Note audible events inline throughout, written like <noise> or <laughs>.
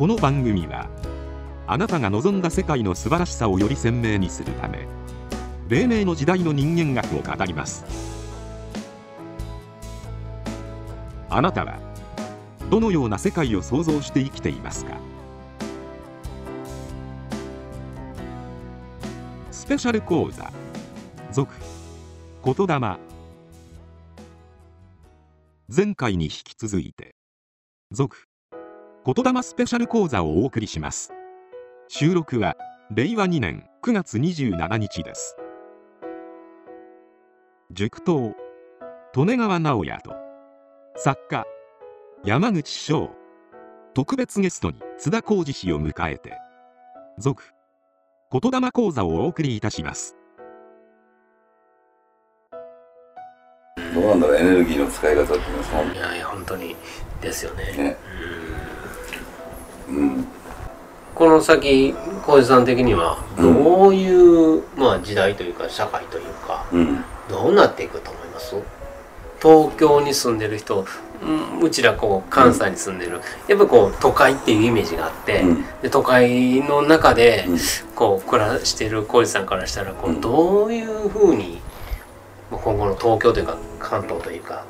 この番組はあなたが望んだ世界の素晴らしさをより鮮明にするため黎明の時代の人間学を語ります。あなたはどのような世界を想像して生きていますか？スペシャル講座。続。言霊。前回に引き続いて。続。言霊スペシャル講座をお送りします。収録は令和2年9月27日です。塾頭利根川直也と作家山口翔特別ゲストに津田浩二氏を迎えて続言霊講座をお送りいたします。どうなんだろうエネルギーの使い方っていうのはそのいやいや本当にですよね。ね。うんこの先浩二さん的にはどういう、まあ、時代というか社会というかうん。どうなっていくと思います？東京に住んでる人うちらこう関西に住んでる、やっぱこう都会っていうイメージがあって、うん。で都会の中でうん。こう暮らしてる浩二さんからしたらこううん。どういうふうに今後の東京というか関東というか、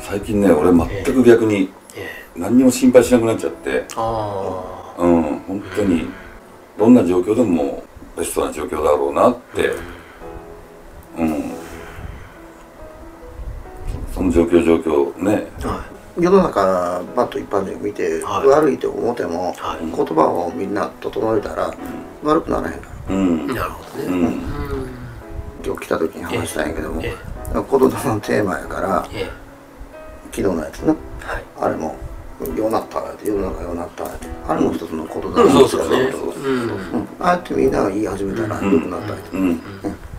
最近ね俺全く逆にええ何にも心配しなくなっちゃって。あうん本当に。どんな状況でもベストな状況だろうなって。うん。その状況状況ね。あは世の中バッと一般人見て、はい。悪いと思っても、はい。言葉をみんな整えたら、悪くならへんから。うん。いなるほどね、うん。うん今日来た時に話したんやけども、え言霊のテーマやからええ。昨日のやつな。えはい。あれも「ようなったら」って「世の中ようなったら」あれも一つの言霊うん、そうそうね。そう。そううん。うん。ああやってみんなが言い始めたらうん。良くなったりとか、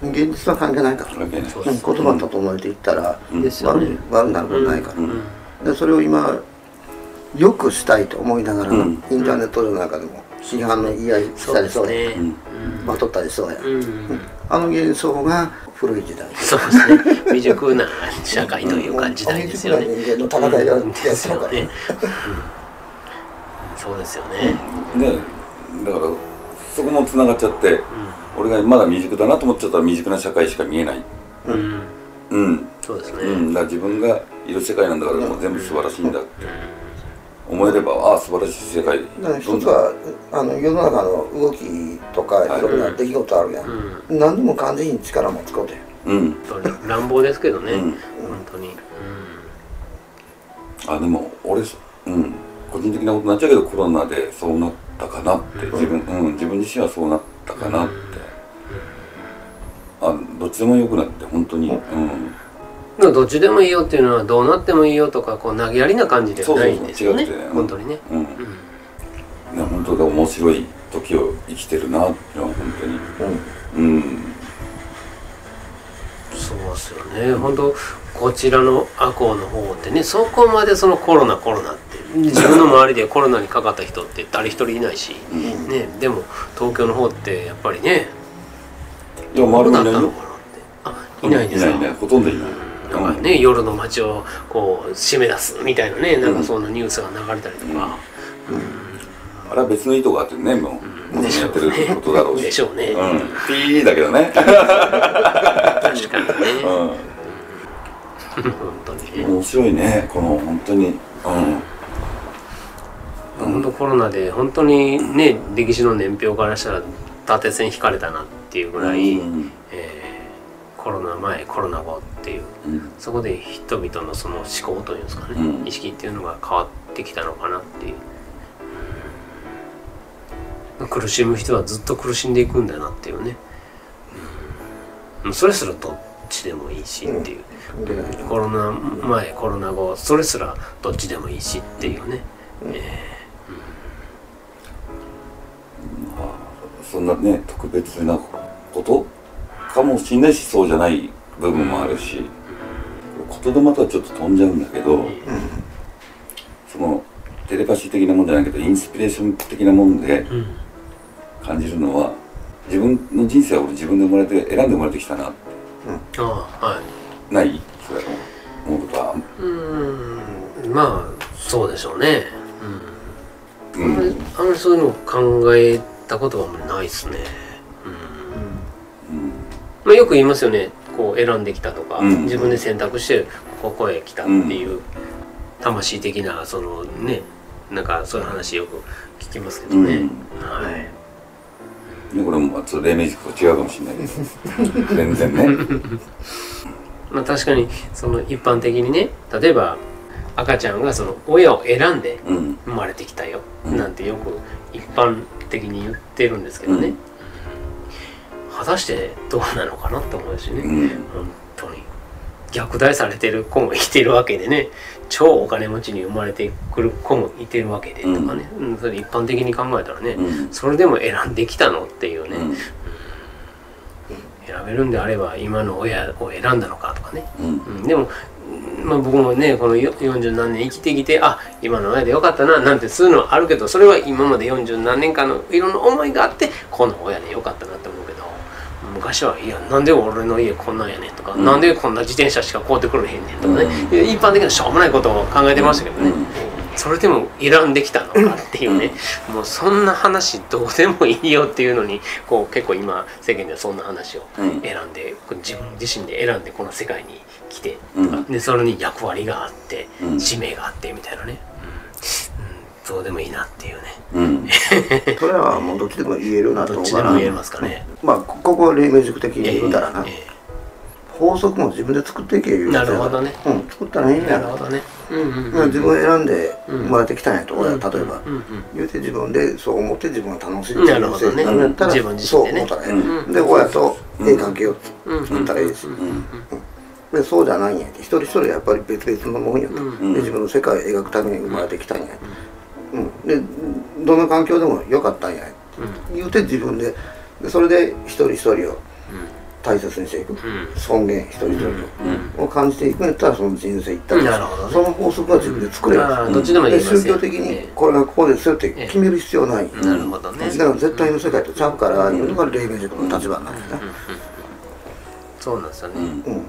現実は関係ないから、言葉整えていったら、悪い悪くなることないから、うん。でそれを今よくしたいと思いながら、うん。インターネットの中でも批判の言い合いしそうたりそうや、まとったりそうや、うん。あの幻想が古い時代そうですね。未熟な社会というか時代ですよね。未熟な人間の戦いがですよね。うんそうですよね。ねだからそこもつながっちゃって俺がまだ未熟だなと思っちゃったら未熟な社会しか見えないうん。うんそうですね。うん、だから自分がいる世界なんだからもう全部素晴らしいんだって思えればああ素晴らしい世界。だから一つはあの世の中の動きとかはい。いろんな出来事あるやん、うん。何でも完全に力も使うてうん。乱暴ですけどね。うん。本当に。あでも俺うん。個人的なことになっちゃうけどコロナでそうなったかなって。自分、うん、自分自身はそうなったかなって。あどっちでもよくなって本当に。うんどっちでもいいよっていうのはどうなってもいいよとかこう投げやりな感じではないんですよね。そうそう違くてね本当にね。うん、ねうん。本当だ面白い時を生きてるなっていうのは本当にうん。そうですよね。本当こちらの赤穂の方ってねそこまでそのコロナコロナって自分の周りでコロナにかかった人って誰一人いないし、うん。ね、でも東京の方ってやっぱりねどういなったのかなって。あいないですか？いないいない。ほとんどいないなんかね、夜の街をこう締め出すみたいなねなんかそんなニュースが流れたりとか、あれは別の意図があってねもうでしょやってることだろうし。でしょうね、うん。ピーだけどね。確かにね、う本当に。ねん面白いねこの本当に。うん。本当コロナで本当にね歴史の年表からしたら縦線引かれたなっていうぐらい、うん。えーコロナ前コロナ後っていううん。そこで人々のその思考というんですかね、うん。意識っていうのが変わってきたのかなっていう、うん。苦しむ人はずっと苦しんでいくんだなっていうね、うん。それすらどっちでもいいしっていう、でコロナ前コロナ後それすらどっちでもいいしっていうね、そんなね特別なことかもしれないしそうじゃない部分もあるし言霊とはちょっと飛んじゃうんだけどそのテレパシー的なもんじゃないけどインスピレーション的なもんでうん感じるのは自分の人生は俺自分で生まれて選んで生まれてきたなってああはい。ないそれ思うことはうーん。まあそうでしょうね。うん。あんあんまりそういうのを考えたことはないですね、うんうんまあ、よく言いますよね。こう選んできたとか、うん。自分で選択してここへ来たっていう、魂的なそのねなんかそういう話よく聞きますけどね、うん。はい。でこれもちょっと黎と違うかもしれないです。<laughs> 全然ね。<laughs> まあ確かにその一般的にね例えば赤ちゃんがその親を選んでうん。生まれてきたよ、うんなんてよく一般的に言ってるんですけどね、うん果たしてどうなのかなって思うしね、うん。本当に。虐待されてる子もいてるわけでね。超お金持ちに生まれてくる子もいてるわけでとかね、うんそれ一般的に考えたらね、うん。それでも選んできたのっていうね、うん。選べるんであれば今の親を選んだのかとかね、うん。うん、でも、うんまあ、僕もねこのよ40何年生きてきてあ今の親でよかったななんてそういうのはあるけどそれは今まで40何年間のいろんな思いがあってこの親でよかったなって思うけど昔はいやなんで俺の家こんなんやねんとか、うん。なんでこんな自転車しか買うてくれへんねんとかね、うん。一般的なしょうもないことを考えてましたけどね、うん。それでも選んできたのかっていうね、もうそんな話どうでもいいよっていうのにこう結構今世間ではそんな話をうん。選んで、自分自身で選んでこの世界に来て、うん。でそれに役割があって、うん。使命があってみたいなね、どうでもいいなっていうね。うん。それはもうどっちでも言えるなとどっ思うから。ちでも言えますかね。まあこここは黎明塾的に言うたらな、え法則も自分で作っていけ言うなるほどね。うん作ったらいいんえや。なるほどね。うんうんまあ自分選んでうん生まれてきたんやと、親うん例えば、うんうん言うて自分でそう思って自分が楽しいなるほどね人生になるんやったら、自分自そう思ったらいい、うん。で親とええ関係をうん作ったらいいし、うんでそうじゃないんやって。一人一人やっぱり別々のもんやと、うん。で自分の世界を描くために生まれてきたんや、うん。でどんな環境でもよかったんや、言うて自分で。でそれで一人一人を大切にしていく、ん。尊厳一人一人を。感じていくんやったらその人生いったら、なるほどね。その法則は自分で作れる、ああどっちでもいますよ。宗教的にこれがこうですよって決める必要ない、なるほどね。だから絶対の世界とちゃうからいうのが黎明塾の立場なんですね、そうなんですよね。うん。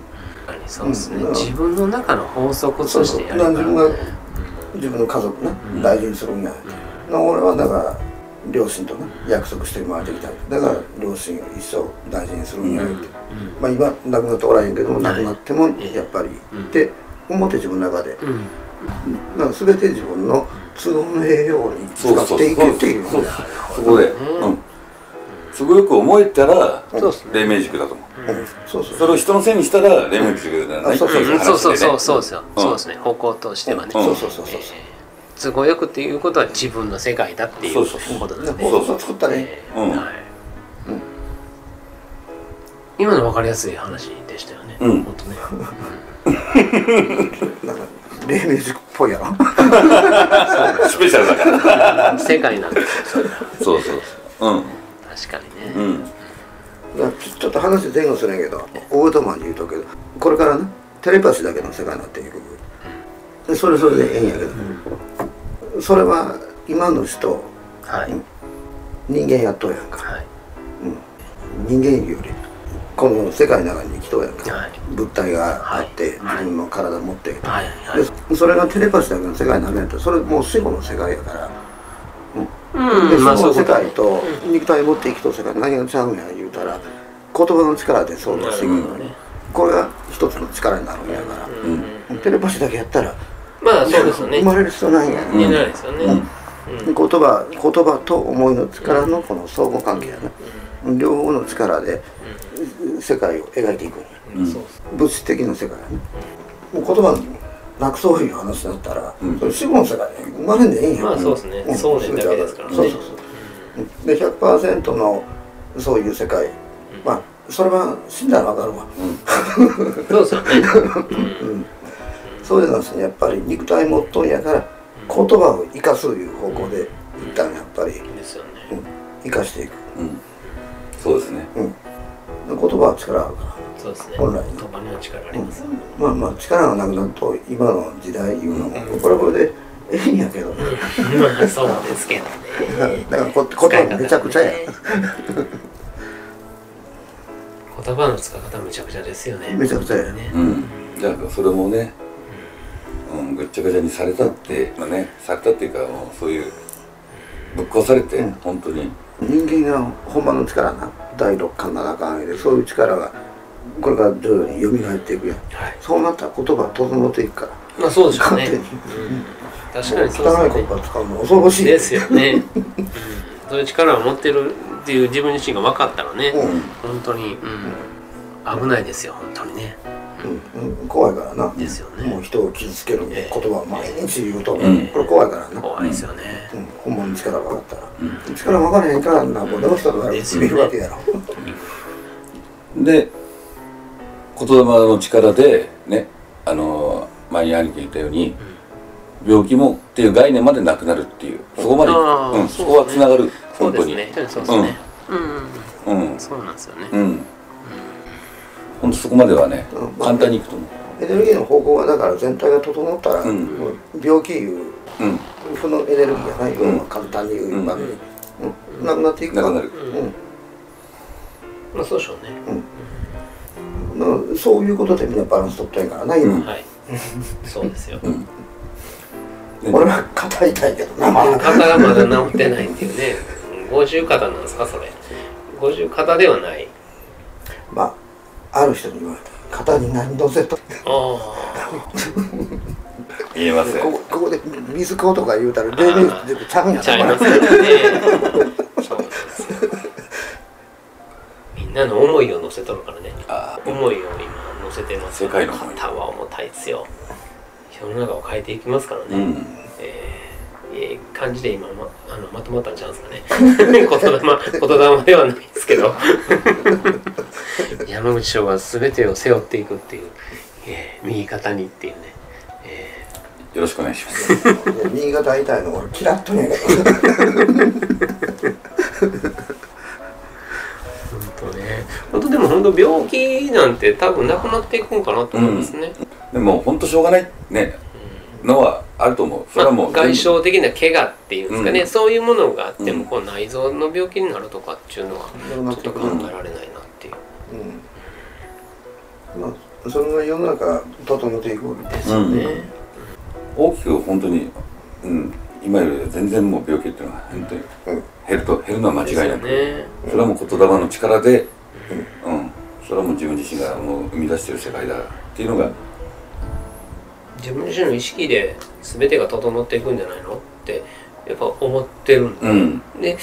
そうですね、うん自分の中の法則そうそうとしてやるだから自分が自分の家族ね、大事にするんや、俺はだから両親とね約束して生まれてきた。だから両親を一生大事にするんやって、まあ今亡くなっておらへんけども亡くなってもやっぱり、って思って自分の中で、うん。だから全て自分の都合の栄養に使っていけっていうそこでうんすごく思えたらそうっすね。黎明塾だと思う。うん。そうそう。それを人のせいにしたら黎明塾じゃない。うそうそう。そうそう話そうですよ、う。ん。そうですね。方向としてはね、うん。そうそうそうそう。都合よくっていうことは自分の世界だっていうそうそうそう。ことなんですね法則を作ったらいいえうん。ーはい。今の分かりやすい話でしたよね、うん。本当ね。なん。か黎明塾っぽいやろ。<laughs> スペシャルだから。<laughs> 世界なんですよそうそう。そう確かにね、うん。うんだからちょっと話前後するんやけどオートマンで言うとくけどこれからねテレパシーだけの世界になっていく。でそれそれでええんやけど、それは今の人はい、人間やっとるやんか、はい。人間よりこの世界の中に生きとるやんか、はい。物体があって、はい。自分の体持って、はい。はい。でそれがテレパシーだけの世界になるんやったらそれもう死後の世界やから、うんでその世界と肉体を持って生きとる世界何が違うんや言うたら言葉の力で想像していくのね、これが一つの力になるんやから、テレパシーだけやったらまあそうですよね。生まれる必要ないん。や、ねないですよね、言葉言葉と思いの力のこの相互関係やね、両方の力で世界を描いていくうん。物質的な世界やねもう言葉なくそういう話だったら、うん。それ死後の世界に生まれんでいいんや。まあそうですね。そうね。だけですからね。そうそうそう。で100%のそういう世界。まあそれは死んだら分かるわ、そうですよね、<laughs> そういうのはですねやっぱり肉体持っとんやから言葉を生かすいう方向で一旦やっぱり。うん、ですよね。生かしていく、うん。そうですね。うん、で言葉は力あるからそうですね。本来。言葉には力ありまあまあ力がなくなると今の時代いうのも。これはこれでええんやけど、そうですけどね。<laughs> だからこ言葉めちゃくちゃや、言葉の使い方めちゃくちゃですよね。めちゃくちゃや。ね。うん。じゃあそれもねうん。ぐっちゃぐちゃにされたってまあねされたっていうかもうそういうぶっ壊されて、うん。本当に。人間がほんまの力な第六感七感上げでそういう力がこれから徐々に蘇っていくやん。はい。そうなったら言葉整っていくから。まあそうでしょうね。勝手に。確かにそうですね。言葉使うの恐ろしい。ですよね、うん、そういう力を持ってるっていう自分自身が分かったらね、うん。本当に、うん、危ないですよ本当にね。うん。うん。怖いからな。ですよね。もう人を傷つける言え。え葉を毎日言うと、んこれ怖いからな、怖いですよね、うん、ほん。まに力が分かったら、力分からへんからなんぼでも人が見るわけやろ、で言霊の力でねあの前に兄貴が言ったように、病気もっていう概念までなくなるっていう。そこまで、うん、そこはつながる。そう本当に。ですねそうですね。うん、うん。うん。そうなんですよね、うん。本当そこまではね、うん。簡単にいくと思エネルギーの方向はだから全体が整ったら、うん。病気いうううん。負のエネルギーやない、要は簡単に言う場合に、うん。なくなっていくなくなる。まあそうでしょうね、うんまあそういうことでみんなバランス取ったんやからな今、うんはい。そうですよ、ん。俺は肩痛いけどなまだ。肩がまだ治ってないっていうね。五十肩なんですかそれ。五十肩ではない。まあある人に言われた肩に何乗せと。あ <laughs> 言えますここここで水買うとか言うたら例年全部ちゃうんやあちゃいますなよね。<laughs> そう。なんですよみんなの思いを乗せとるか思いを今乗せてます。世界の肩は重たいですよ世の中を変えていきますからね、うん。えーええ感じで今まあのまとまったんちゃうんですかね。<laughs> 言霊言霊ではないですけど。山口翔が全てを背負っていくっていう、えー右肩にっていうね、えよろしくお願いします。<laughs> 新潟痛いの俺嫌っとね本当でも本当病気なんて多分なくなっていくんかなと思いますね、でも本当しょうがないね。のはあると思う。それはもうまあ、外傷的な怪我っていうんですかね、うん。そういうものがあってうんもこう内臓の病気になるとかっていうのはちょってと考えられないなっていう、うん。まあそれが世の中整っていくですよね、大きく本当に、うん、今より全然もう病気っていうのは本当にうん。減ると減るのは間違いなく、ね。それはもう言霊の力で、うん。それはもう自分自身がもう生み出してる世界だっていうのが。自分自身の意識で全てが整っていくんじゃないのってやっぱ思ってるんで、うん。で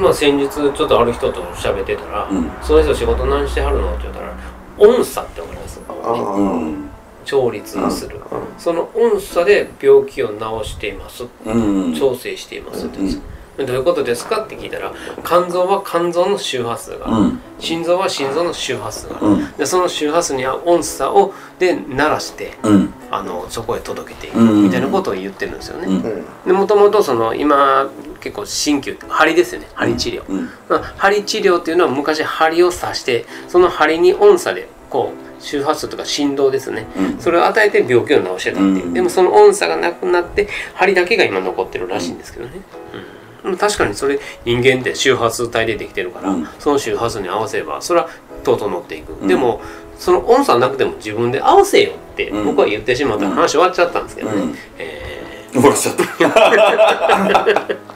まあ先日ちょっとある人と喋ってたら「うん。その人仕事何してはるの?」って言ったら「音差って思います？あねあ、うん。調律する、うん。その音差で病気を治しています。うん。調整していますって言うんです。よどういうことですか？って聞いたら肝臓は肝臓の周波数がある、うん。心臓は心臓の周波数がある、うん。でその周波数に合う音差をで鳴らしてうん。あのそこへ届けていくうん。みたいなことを言ってるんですよね。でもともとその今結構鍼灸針ですよね。針治療、うん。まあ針治療っていうのは昔針を刺してその針に音差でこう周波数とか振動ですね、うん。それを与えて病気を治してたっていう、うん。でもその音差がなくなって針だけが今残ってるらしいんですけどね、うん確かにそれ人間って周波数帯でできてるから、うん。その周波数に合わせればそれは整っていく、ん。でもその音差なくても自分で合わせよってうん。僕は言ってしまったら話終わっちゃったんですけどね、うん。え終わらしちゃった。ー <laughs>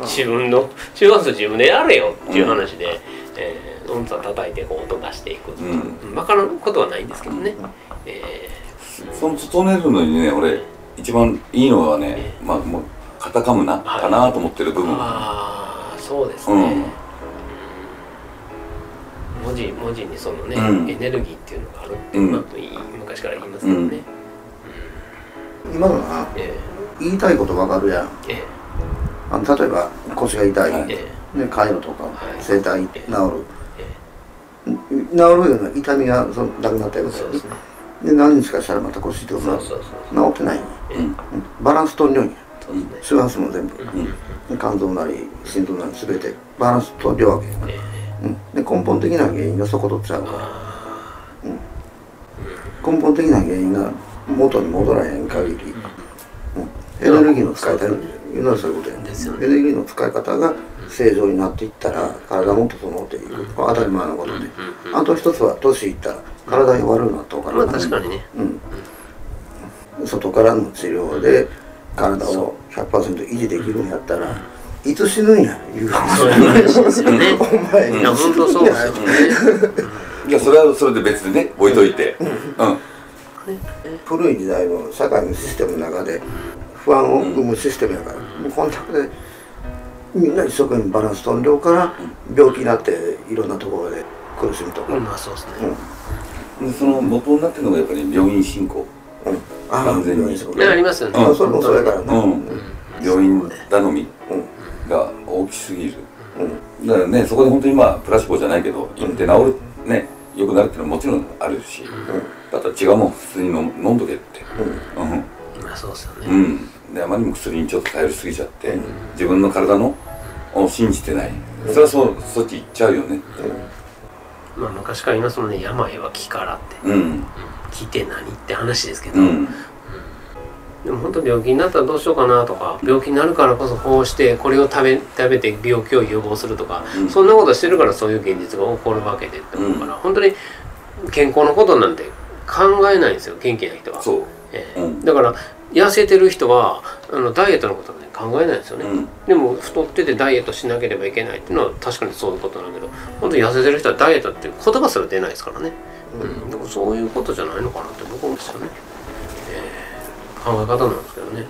自分の周波数自分でやれよっていう話で、えー音差叩いてこう音出していく、う。ん。分からんことはないんですけどね、えその整えるのにね俺一番いいのはねまあもうカタカムナかなと思ってる部ー、分。ああそうですね、うん。文字文字にそのね、うん。エネルギーっていうのがあるっていうのは、昔から言いますけどね、今のなえ言いたいことわかるやん。あの例えば腰が痛い、はい。ね、カイロとかはい。整体治る、え治るような痛みがそのなくなったようですね。で何日かしたらまた腰ってことそうがそうそう。治ってない。んやえ。ーうん。バランス取るように周波数も全部。うん。肝臓なり心臓なり全てバランス取るわけ、えうん、で根本的な原因がそこ取っちゃうから。あ根本的な原因が元に戻らへん限り、うん、エネルギーの使い方いうのはそういうことやねエネルギーの使い方が正常になっていったら体も整っていく、当たり前のことで、あと一つは年いったら体が悪くなったかーまあら確かにね。うん、外からの治療で体を100%維持できるんやったらいつ死ぬんや言うそういう話ですよね。<laughs> お前。いや本当そうですよね。いやそれはそれで別でね置いといて。うん。古い時代の社会のシステムの中で不安を生むシステムやから、もうこの中でみんな一生懸命バランス取ん量から病気になっていろんなところで苦しむとか、うんまあそうですね。でその元になってるのがやっぱり病院進行。うん完全にありますよね。あそれもそれからな、うん。病院頼みうん。が大きすぎる。うん。だからねそこで本当にまあプラシボじゃないけど行って治るね良くなるっていうのはもちろんあるしだったら違うもん普通に飲飲んどけって。うん。まあそうですよね。うん。であまりにも薬にちょっと頼りすぎちゃって自分の体のを信じてない。それはそうそっち行っちゃうよね。まあ昔から言いますもんね病は気からって。うん気って何って話ですけど、うん。でも本当病気になったらどうしようかなとか病気になるからこそこうしてこれを食べ食べて病気を予防するとか、うん。そんなことしてるからそういう現実が起こるわけでって思うから、本当に健康のことなんて考えないんですよ元気な人は。えだから痩せてる人はあのダイエットのことなんて考えないんですよね、うん。でも太っててダイエットしなければいけないっていうのは確かにそういうことなんだけど本当に痩せてる人はダイエットっていう言葉すら出ないですからね、うん。でもそういうことじゃないのかなって僕は思うんですよね、えー考え方なんですけどね。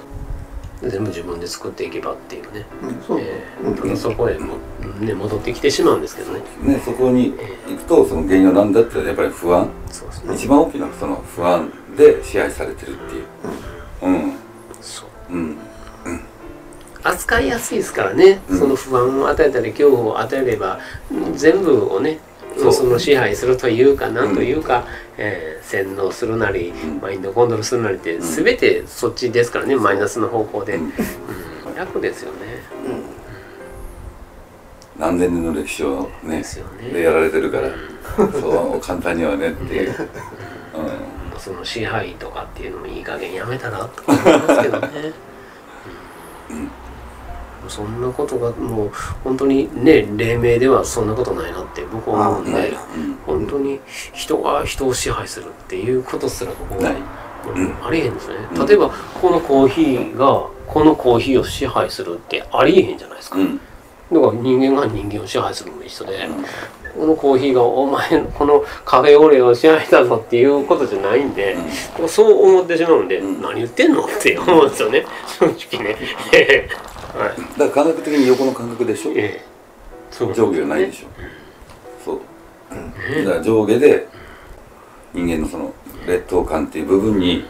全部自分で作っていけばっていうね、えーただそこへも、ね、戻ってきてしまうんですけどね。ねそこに行くとその原因は何だってやっぱり不安。そうですね。一番大きなその不安で支配されてるっていう。うん。そう。うん。扱いやすいですからね、うん。その不安を与えたり恐怖を与えれば全部をねその支配するというかんなんというか、えー洗脳するなり、ん。マインドコントロールするなりってん。全てそっちですからねマイナスの方向で、うん。うん。楽ですよね。何千年の歴史をねでね。でやられてるからそう簡単にはねっていう、うん。その支配とかっていうのもいい加減やめたらとか思いますけどね、うんそんなことがもう本当にね黎明ではそんなことないなって僕は思うんで、本当に人が人を支配するっていうことすら僕はありえへんですね、うん。例えばこのコーヒーがこのコーヒーを支配するってありえへんじゃないですか、うんだから人間が人間を支配するのも一緒で、このコーヒーがお前のこのカフェオレを支配したぞっていうことじゃないんで、そう思ってしまうんで、うん。何言ってんのって思うんですよね。正直ね。はい。だから感覚的に横の感覚でしょ？ええ。そう上下がないでしょ。そう。だから上下で人間のその劣等感っていう部分に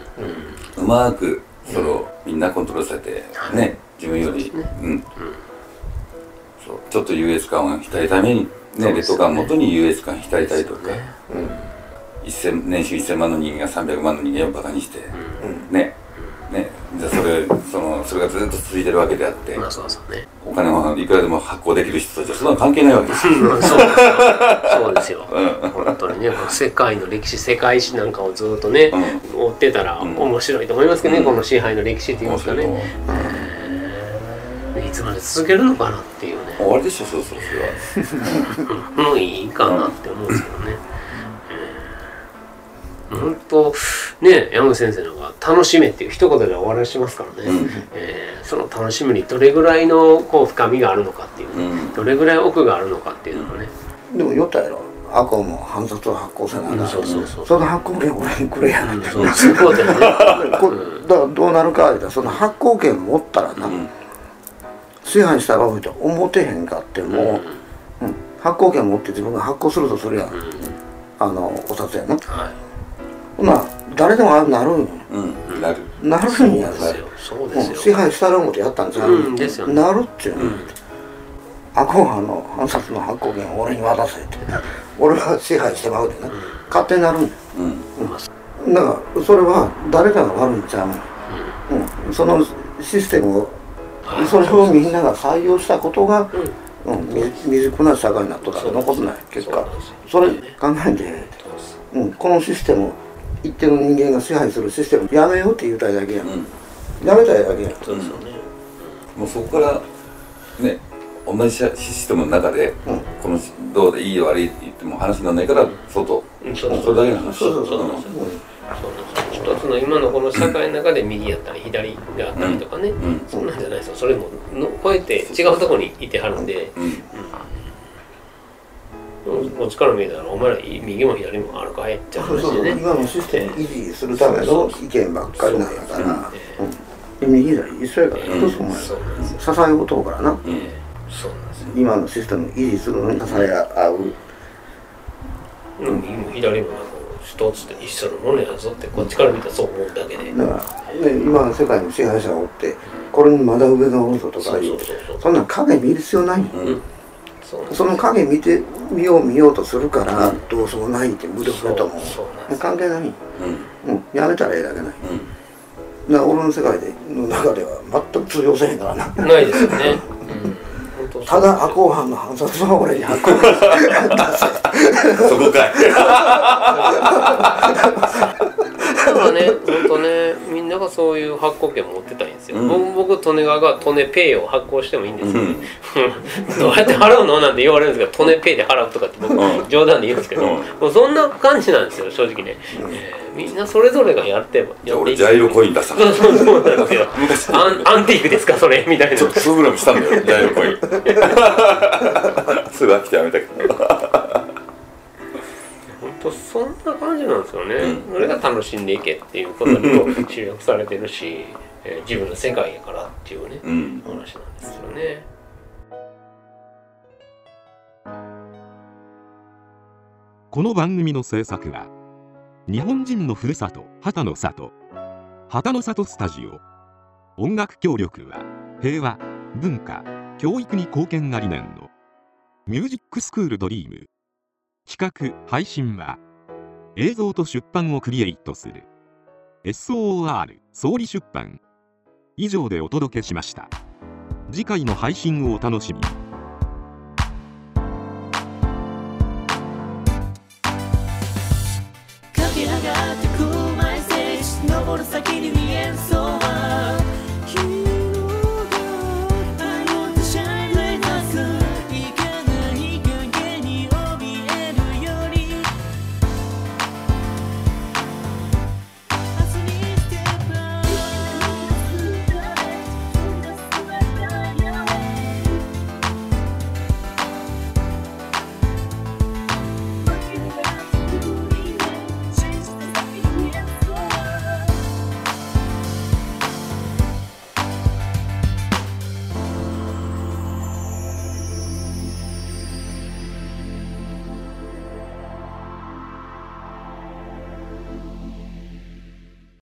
うまくそれをみんなコントロールされてね。自分より。うんちょっと優越感を浸りためにね劣等感をもとに優越感浸りたいとか。ね。1000年収1000万の人間が300万の人間をバカにしてね。ね。じゃあそれそのそれがずっと続いてるわけであってまあそうそうね。お金をいくらでも発行できる人たちはそんなの関係ないわけですよ。う <laughs> んそう。ですよそうですよ。うん。本当にね世界の歴史世界史なんかをずっとね、追ってたらうん。面白いと思いますけどね、うん。この支配の歴史っていうんですかねいつまで続けるのかなっていうね。終わりでしょそうそうそれは。もういいかなって思うんですけどね。うん。本当ね山口先生の方が「楽しめ」っていう一言で終わらしますからね、うん。えーその楽しみにどれぐらいのこう深みがあるのかっていう、うん。どれぐらい奥があるのかっていうのがね、でも言ったやろ。アコも反殺を発行せなあかん。そうそうそうその発行権俺にくれやな。って、そうそう <laughs> だからどうなるか言うたらその発行権持ったらな、うん支配したらと思ってへんかってもう、うん。発行権持って自分が発行するとするやん、あのお札やな。はほな誰でもああなるんよ。うん。なる。なるんや。ですよ。そうでうん。支すよ。配したら思ってやったんちゃう、うん。ですよね。なるっちゅうの、あこはの暗殺の発行権を俺に渡せって。俺が支配してまうでな、勝手になるんようん。だからそれは誰かが悪いんちゃうの、うん。そのシステムをそれをみんなが採用したことが、うん。み未熟な社会になった。ら残ってない。結果。それ考えて、うん、このシステムを一定の人間が支配するシステムやめようって言いたいだけやん、うん。やめたいだけやん。そうですよね。もうそこからね同じシステムの中で、うん。このどうでいい悪いって言っても話にならないから外、うん。そうそうそれだけの話。そうそうそう、ん。うん。そうです。よ一つの今のこの社会の中で右やったり左があったりとかね、うんそんなんじゃないですよ。それもの超えて違うところにいてはるんで、うん。うん、こっちから見えたらお前ら右も左もあるかい？ってそうそう話でね今のシステム維持するための意見ばっかりなんやから、うん、右左一緒やからえどうしようもないそうなんですよ、支え合うとうからな。ええ。そうなんですよ。今のシステム維持するのに支え合う。うん。右も左もなんか一つで一緒のものやぞってこっちから見たらそう思うだけで、だから、ね、今の世界の支配者がおってこれにまだ上がおるぞとかいう。そんなん影見る必要ない。ようんそその影見て見よう見ようとするからどうしようもないって無力だと思う。関係ない、うん。うん、やめたらええだけない。うん。だから俺の世界での中では全く通用せへんからな。ないですよね、ただ赤穂藩の反殺は俺に発行 <laughs> そこかい <laughs> だからね、本当ね、みんながそういう発行権持ってたいんですよ。うん。僕、僕利根川が利根ペイを発行してもいいんですよ、うん。<laughs> どうやって払うのなんて言われるんですけど、利根ペイで払うとかって僕、うん。冗談で言うんですけど、うん。もうそんな感じなんですよ、正直ね。えーみんなそれぞれがやってば、やってジャイロコイン出したそうそうそうなんですよ。<laughs> 昔。アンアンティークですか、それ？みたいな。ちょっと数グラムしたんだよジャイロコイン。<laughs> すぐ飽きてやめたけど本当そんな感じなんですよね、うん。それが楽しんでいけっていうことにも集約されてるし、えー自分の世界やからっていうね、うん。話なんですよね。この番組の制作は日本人のふるさと旗の里旗の里スタジオ。音楽協力は平和文化教育に貢献が理念のミュージックスクールドリーム企画配信は映像と出版をクリエイトする。SOR 総理出版。以上でお届けしました。次回の配信をお楽しみに。